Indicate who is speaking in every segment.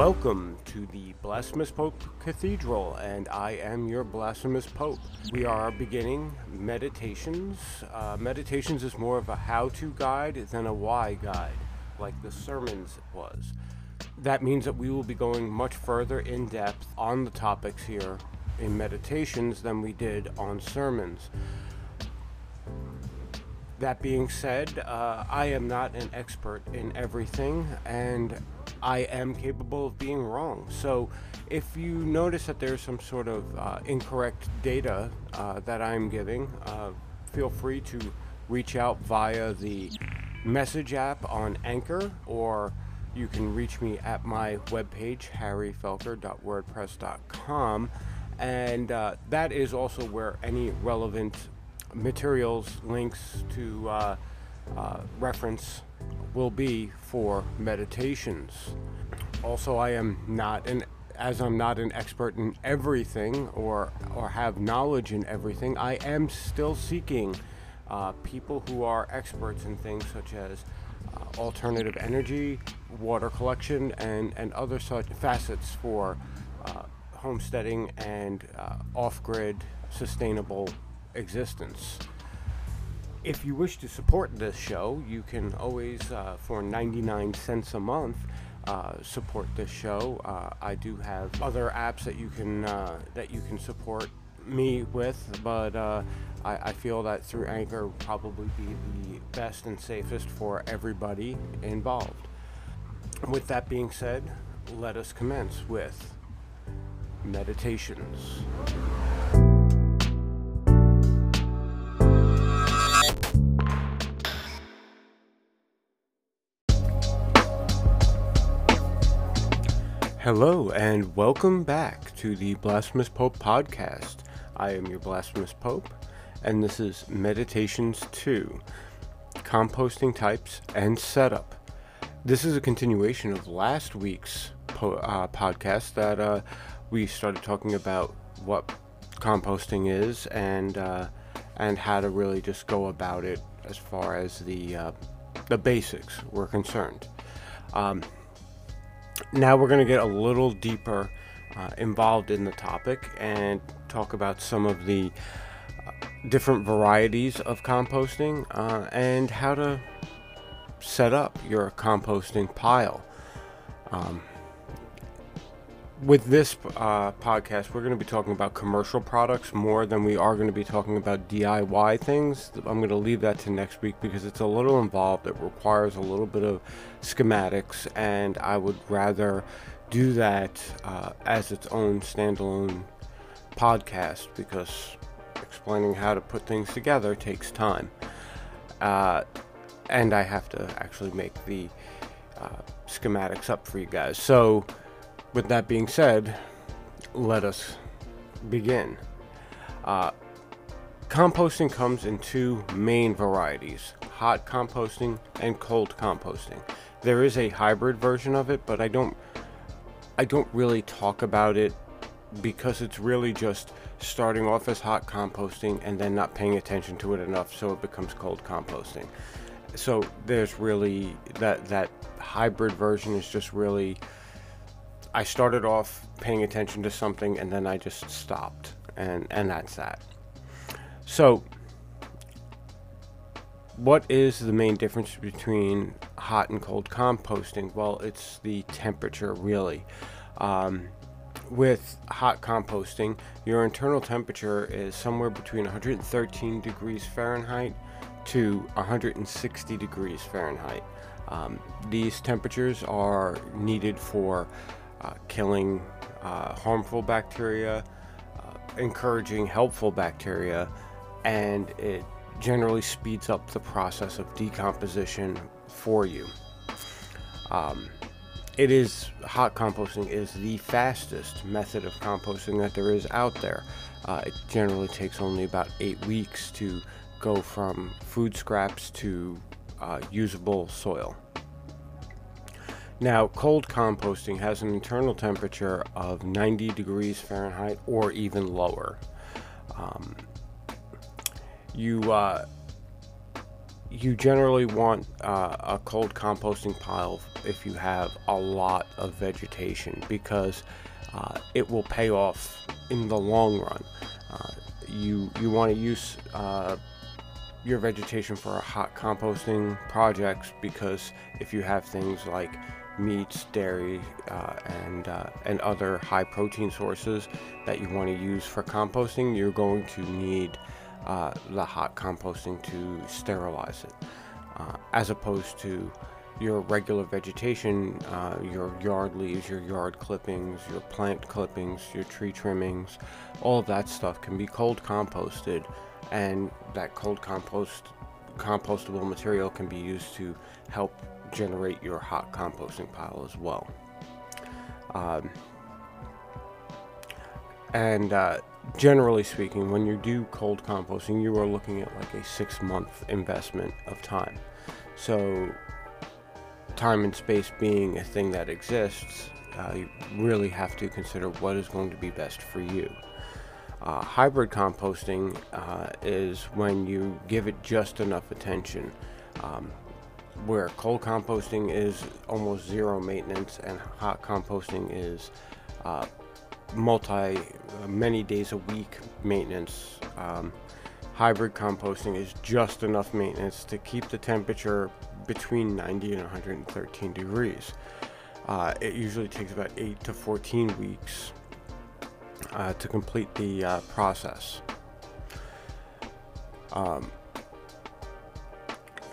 Speaker 1: Welcome to the Blasphemous Pope Cathedral, and I am your Blasphemous Pope. We are beginning meditations. Uh, meditations is more of a how to guide than a why guide, like the sermons was. That means that we will be going much further in depth on the topics here in meditations than we did on sermons. That being said, uh, I am not an expert in everything, and I am capable of being wrong. So if you notice that there's some sort of uh, incorrect data uh, that I'm giving, uh, feel free to reach out via the message app on Anchor, or you can reach me at my webpage, harryfelker.wordpress.com. And uh, that is also where any relevant materials, links to uh, uh, reference will be for meditations. Also, I am not an as I'm not an expert in everything or or have knowledge in everything. I am still seeking uh, people who are experts in things such as uh, alternative energy, water collection, and and other such facets for uh, homesteading and uh, off-grid sustainable existence. If you wish to support this show, you can always, uh, for 99 cents a month, uh, support this show. Uh, I do have other apps that you can uh, that you can support me with, but uh, I, I, feel that through Anchor probably be the best and safest for everybody involved. With that being said, let us commence with meditations. Hello, and welcome back to the Blasphemous Pope podcast. I am your Blasphemous Pope, and this is Meditations 2 Composting Types and Setup. This is a continuation of last week's po- uh, podcast that uh, we started talking about what composting is and uh, and how to really just go about it as far as the uh, the basics were concerned. Um, now we're going to get a little deeper uh, involved in the topic and talk about some of the uh, different varieties of composting uh, and how to set up your composting pile. Um, with this uh, podcast, we're going to be talking about commercial products more than we are going to be talking about DIY things. I'm going to leave that to next week because it's a little involved. It requires a little bit of schematics, and I would rather do that uh, as its own standalone podcast because explaining how to put things together takes time. Uh, and I have to actually make the uh, schematics up for you guys. So, with that being said, let us begin. Uh, composting comes in two main varieties hot composting and cold composting. There is a hybrid version of it, but I don't I don't really talk about it because it's really just starting off as hot composting and then not paying attention to it enough so it becomes cold composting. So there's really that that hybrid version is just really I started off paying attention to something and then I just stopped, and and that's that. So, what is the main difference between hot and cold composting? Well, it's the temperature, really. Um, with hot composting, your internal temperature is somewhere between 113 degrees Fahrenheit to 160 degrees Fahrenheit. Um, these temperatures are needed for killing uh, harmful bacteria, uh, encouraging helpful bacteria, and it generally speeds up the process of decomposition for you. Um, it is hot composting is the fastest method of composting that there is out there. Uh, it generally takes only about eight weeks to go from food scraps to uh, usable soil. Now, cold composting has an internal temperature of 90 degrees Fahrenheit or even lower. Um, you uh, you generally want uh, a cold composting pile if you have a lot of vegetation because uh, it will pay off in the long run. Uh, you you want to use uh, your vegetation for hot composting projects because if you have things like meats, dairy, uh, and uh, and other high protein sources that you want to use for composting, you're going to need uh, the hot composting to sterilize it, uh, as opposed to your regular vegetation, uh, your yard leaves, your yard clippings, your plant clippings, your tree trimmings, all of that stuff can be cold composted, and that cold compost compostable material can be used to help generate your hot composting pile as well. Um, and uh, generally speaking, when you do cold composting, you are looking at like a six month investment of time. So, time and space being a thing that exists, uh, you really have to consider what is going to be best for you. Uh, hybrid composting uh, is when you give it just enough attention. Um, where cold composting is almost zero maintenance and hot composting is uh, multi uh, many days a week maintenance. Um, hybrid composting is just enough maintenance to keep the temperature between 90 and 113 degrees. Uh, it usually takes about 8 to 14 weeks uh, to complete the uh, process. Um,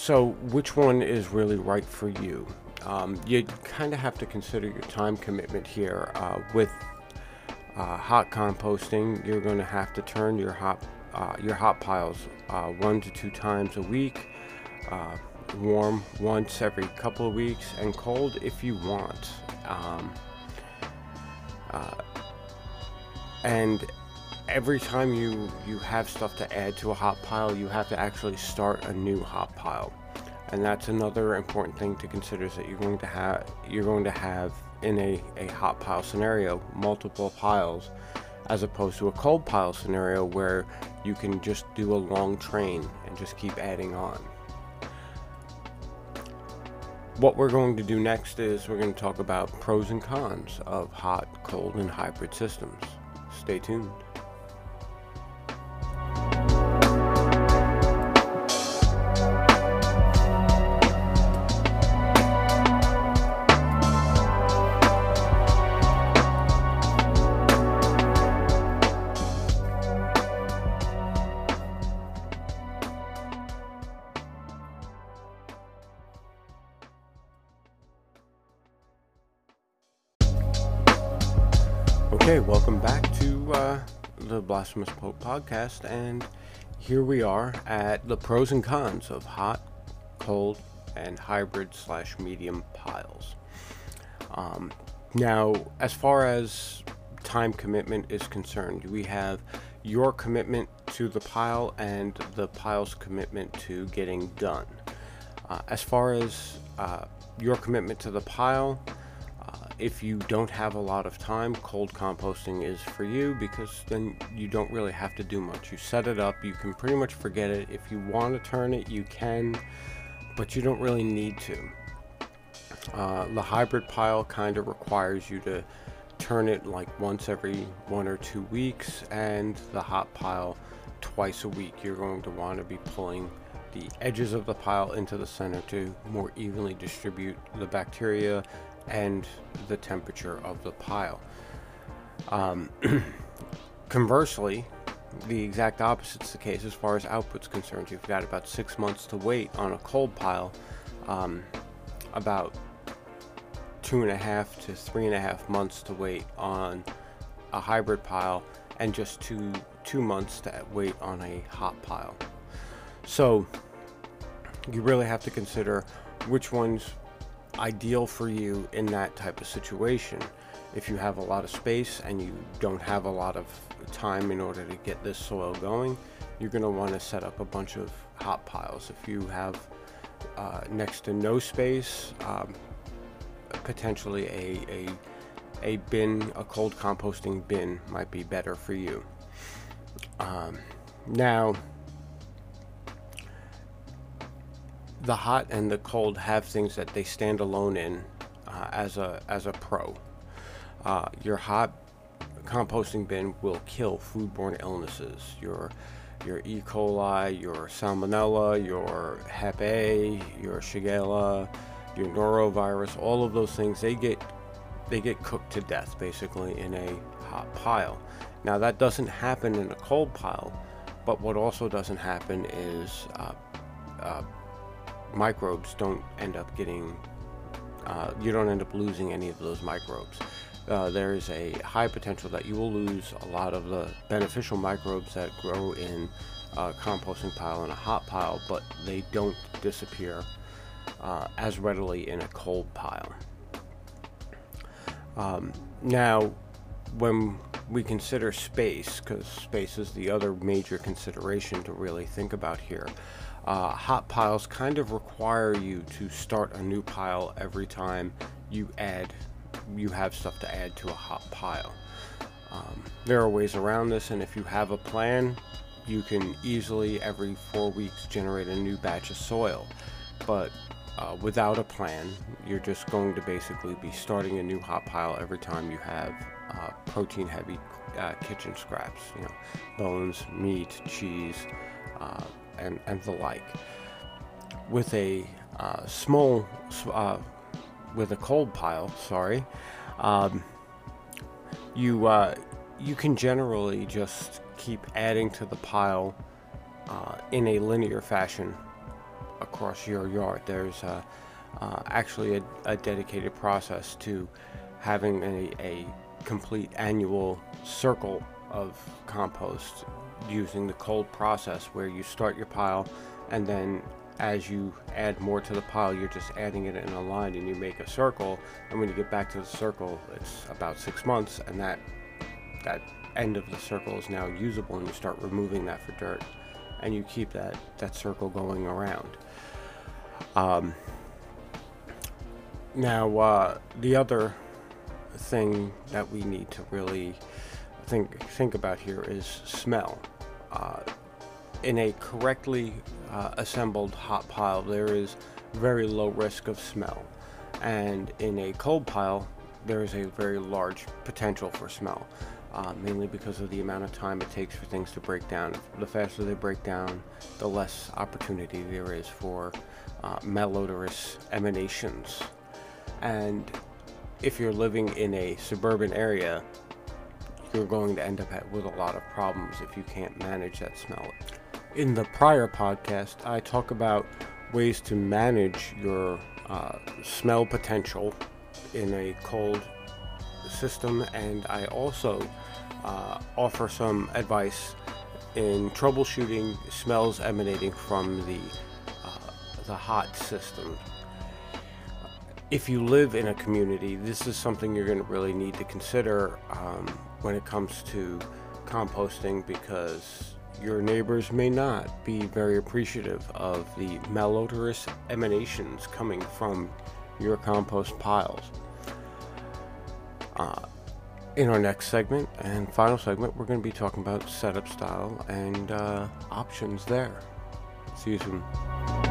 Speaker 1: so, which one is really right for you? Um, you kind of have to consider your time commitment here. Uh, with uh, hot composting, you're going to have to turn your hot uh, your hot piles uh, one to two times a week, uh, warm once every couple of weeks, and cold if you want. Um, uh, and every time you you have stuff to add to a hot pile you have to actually start a new hot pile. And that's another important thing to consider is that you're going to have you're going to have in a, a hot pile scenario multiple piles as opposed to a cold pile scenario where you can just do a long train and just keep adding on. What we're going to do next is we're going to talk about pros and cons of hot cold and hybrid systems. Stay tuned Blasphemous Pope podcast, and here we are at the pros and cons of hot, cold, and hybrid slash medium piles. Um, now, as far as time commitment is concerned, we have your commitment to the pile and the pile's commitment to getting done. Uh, as far as uh, your commitment to the pile, if you don't have a lot of time, cold composting is for you because then you don't really have to do much. You set it up, you can pretty much forget it. If you want to turn it, you can, but you don't really need to. Uh, the hybrid pile kind of requires you to turn it like once every one or two weeks, and the hot pile twice a week. You're going to want to be pulling the edges of the pile into the center to more evenly distribute the bacteria and the temperature of the pile. Um, conversely, the exact opposite is the case as far as output's concerned. You've got about six months to wait on a cold pile, um, about two and a half to three and a half months to wait on a hybrid pile, and just two two months to wait on a hot pile. So you really have to consider which ones ideal for you in that type of situation. If you have a lot of space and you don't have a lot of time in order to get this soil going, you're going to want to set up a bunch of hot piles. If you have uh, next to no space, um, potentially a, a, a bin, a cold composting bin might be better for you. Um, now, the hot and the cold have things that they stand alone in uh, as a as a pro. Uh, your hot composting bin will kill foodborne illnesses. Your your E. coli, your Salmonella, your Hep A, your Shigella, your norovirus, all of those things they get they get cooked to death basically in a hot pile. Now that doesn't happen in a cold pile, but what also doesn't happen is uh, uh, microbes don't end up getting uh, you don't end up losing any of those microbes. Uh, there is a high potential that you will lose a lot of the beneficial microbes that grow in a composting pile and a hot pile, but they don't disappear uh, as readily in a cold pile. Um, now, when we consider space, because space is the other major consideration to really think about here, uh, hot piles kind of require you to start a new pile every time you add you have stuff to add to a hot pile. Um, there are ways around this, and if you have a plan, you can easily every four weeks generate a new batch of soil. But uh, without a plan, you're just going to basically be starting a new hot pile every time you have uh, protein heavy uh, kitchen scraps, you know, bones, meat, cheese, uh, and, and the like. With a uh, small, uh, with a cold pile, sorry, um, you uh, you can generally just keep adding to the pile uh, in a linear fashion across your yard. There's uh, actually a, a, dedicated process to having a, a complete annual circle of compost using the cold process where you start your pile and then as you add more to the pile you're just adding it in a line and you make a circle and when you get back to the circle it's about six months and that that end of the circle is now usable and you start removing that for dirt and you keep that that circle going around um, now uh, the other thing that we need to really think think about here is smell. Uh, in a correctly uh, assembled hot pile, there is very low risk of smell, and in a cold pile, there is a very large potential for smell. Uh, mainly because of the amount of time it takes for things to break down. The faster they break down, the less opportunity there is for uh, malodorous emanations. And if you're living in a suburban area, you're going to end up with a lot of problems if you can't manage that smell. In the prior podcast, I talk about ways to manage your uh, smell potential in a cold system, and I also uh, offer some advice in troubleshooting smells emanating from the uh, the hot system. If you live in a community, this is something you're going to really need to consider um, when it comes to composting because your neighbors may not be very appreciative of the malodorous emanations coming from your compost piles. Uh, in our next segment and final segment, we're going to be talking about setup style and uh, options there. See you soon.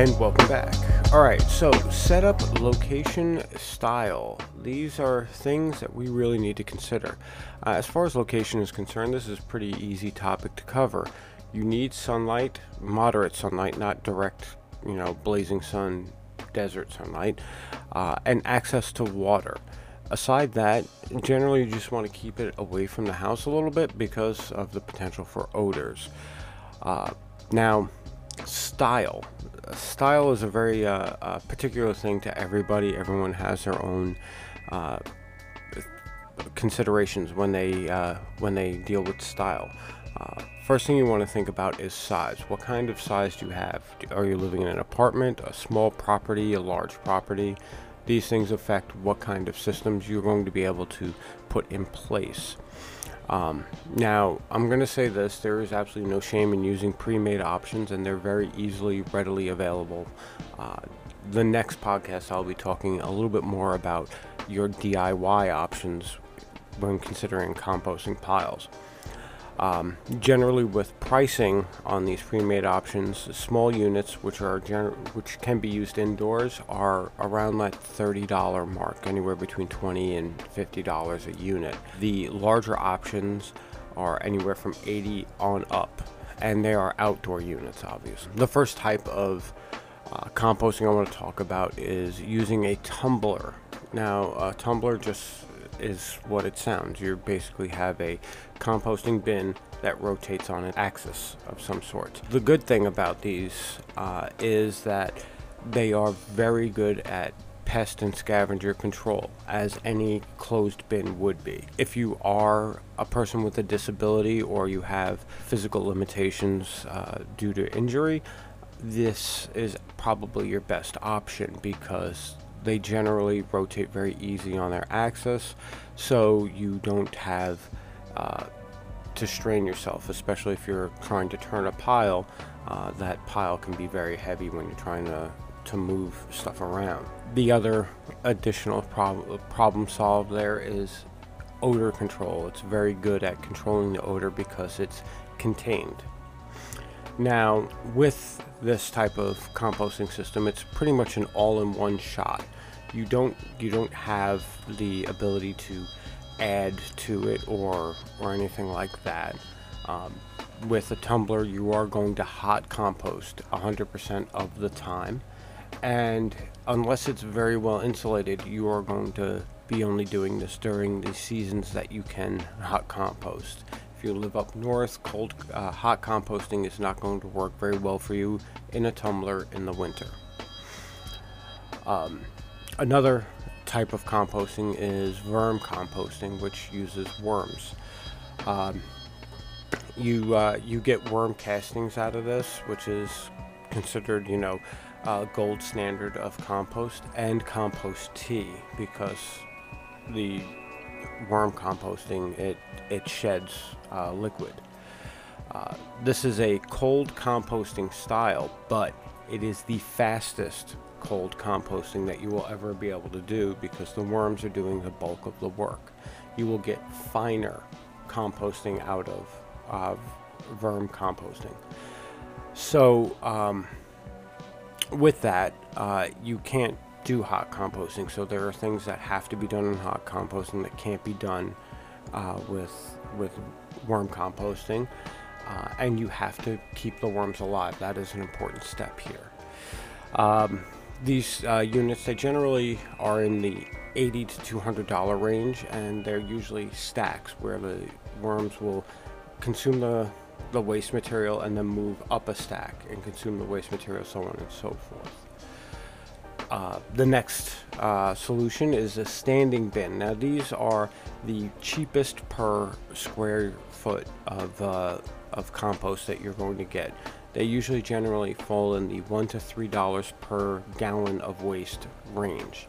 Speaker 1: And welcome back. Alright, so setup, location, style. These are things that we really need to consider. Uh, as far as location is concerned, this is a pretty easy topic to cover. You need sunlight, moderate sunlight, not direct, you know, blazing sun, desert sunlight, uh, and access to water. Aside that, generally you just want to keep it away from the house a little bit because of the potential for odors. Uh, now, style. Style is a very uh, uh, particular thing to everybody. Everyone has their own uh, considerations when they uh, when they deal with style. First thing you want to think about is size. What kind of size do you have? Are you living in an apartment, a small property, a large property? these things affect what kind of systems you're going to be able to put in place. Um, now, I'm going to say this there is absolutely no shame in using pre made options, and they're very easily, readily available. Uh, the next podcast, I'll be talking a little bit more about your DIY options when considering composting piles. Um, generally, with pricing on these pre-made options, small units, which are gener- which can be used indoors, are around that $30 mark, anywhere between 20 and $50 a unit. The larger options are anywhere from 80 on up, and they are outdoor units, obviously. The first type of uh, composting I want to talk about is using a tumbler. Now, a tumbler just is what it sounds. You basically have a composting bin that rotates on an axis of some sort. The good thing about these uh, is that they are very good at pest and scavenger control, as any closed bin would be. If you are a person with a disability or you have physical limitations uh, due to injury, this is probably your best option because they generally rotate very easy on their axis, so you don't have uh, to strain yourself, especially if you're trying to turn a pile. Uh, that pile can be very heavy when you're trying to, to move stuff around. The other additional prob- problem solved there is odor control. It's very good at controlling the odor because it's contained. Now, with this type of composting system, it's pretty much an all-in-one shot. You don't you don't have the ability to add to it or or anything like that. Um, with a tumbler, you are going to hot compost 100% of the time, and unless it's very well insulated, you are going to be only doing this during the seasons that you can hot compost. If you live up north, cold uh, hot composting is not going to work very well for you in a tumbler in the winter. Um, another type of composting is worm composting, which uses worms. Um, you uh, you get worm castings out of this, which is considered, you know, uh, gold standard of compost and compost tea because the worm composting, it, it sheds uh, liquid. Uh, this is a cold composting style, but it is the fastest cold composting that you will ever be able to do because the worms are doing the bulk of the work. You will get finer composting out of uh, worm composting. So, um, with that, uh, you can't do hot composting. So there are things that have to be done in hot composting that can't be done uh, with with worm composting, uh, and you have to keep the worms alive. That is an important step here. Um, these uh, units they generally are in the 80 to 200 dollar range, and they're usually stacks where the worms will consume the the waste material and then move up a stack and consume the waste material, so on and so forth. Uh, the next uh, solution is a standing bin. Now, these are the cheapest per square foot of, uh, of compost that you're going to get. They usually generally fall in the one to three dollars per gallon of waste range.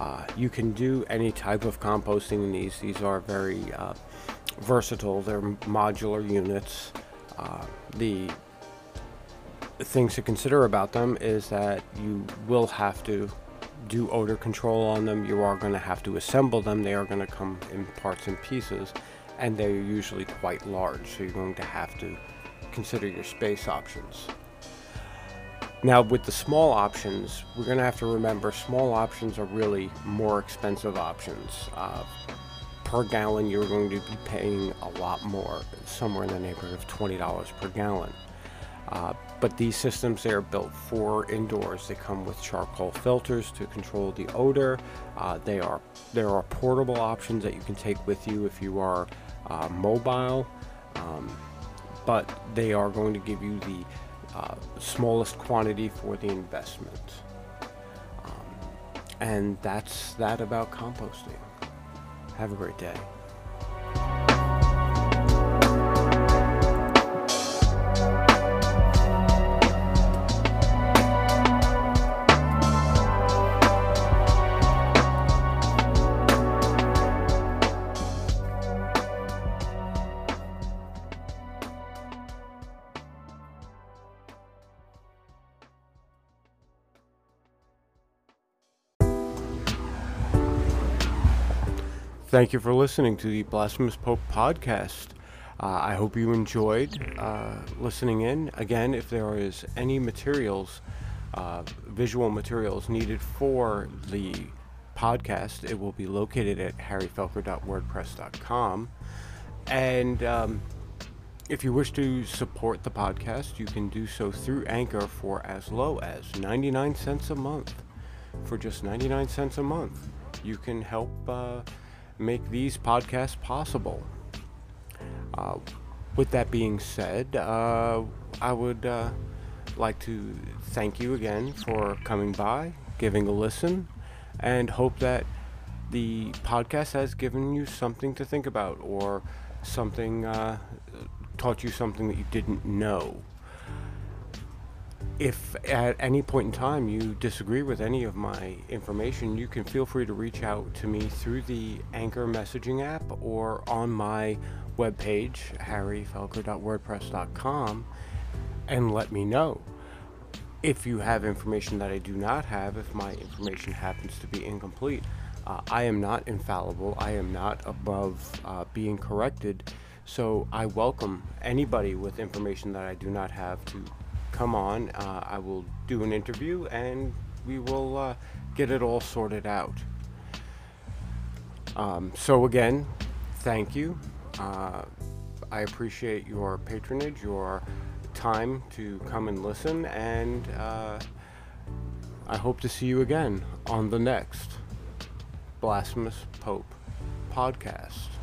Speaker 1: Uh, you can do any type of composting in these. These are very uh, versatile. They're modular units. the things to consider about them is that you will have to do odor control on them. You are going to have to assemble them. They are going to come in parts and pieces, and they're usually quite large, so you're going to have to consider your space options. Now, with the small options, we're going to have to remember small options are really more expensive options. Uh, per gallon, you're going to be paying a lot more, somewhere in the neighborhood of $20 per gallon. Uh, but these systems they are built for indoors. They come with charcoal filters to control the odor. Uh, they are there are portable options that you can take with you if you are uh, mobile, um, but they are going to give you the uh, smallest quantity for the investment. Um, and that's that about composting. Have a great day. Thank you for listening to the Blasphemous Pope podcast. Uh, I hope you enjoyed uh, listening in. Again, if there is any materials, uh, visual materials needed for the podcast, it will be located at harryfelker.wordpress.com. And um, if you wish to support the podcast, you can do so through Anchor for as low as 99 cents a month. For just 99 cents a month, you can help uh, make these podcasts possible. Uh, with that being said, uh, I would uh, like to thank you again for coming by, giving a listen, and hope that the podcast has given you something to think about or something uh, taught you something that you didn't know. If at any point in time you disagree with any of my information, you can feel free to reach out to me through the Anchor messaging app or on my webpage, harryfelker.wordpress.com, and let me know. If you have information that I do not have, if my information happens to be incomplete, uh, I am not infallible. I am not above uh, being corrected. So I welcome anybody with information that I do not have to come on. Uh, I will do an interview and we will uh, get it all sorted out. Um, so, again, thank you. Uh, I appreciate your patronage, your time to come and listen, and uh, I hope to see you again on the next Blasphemous Pope podcast.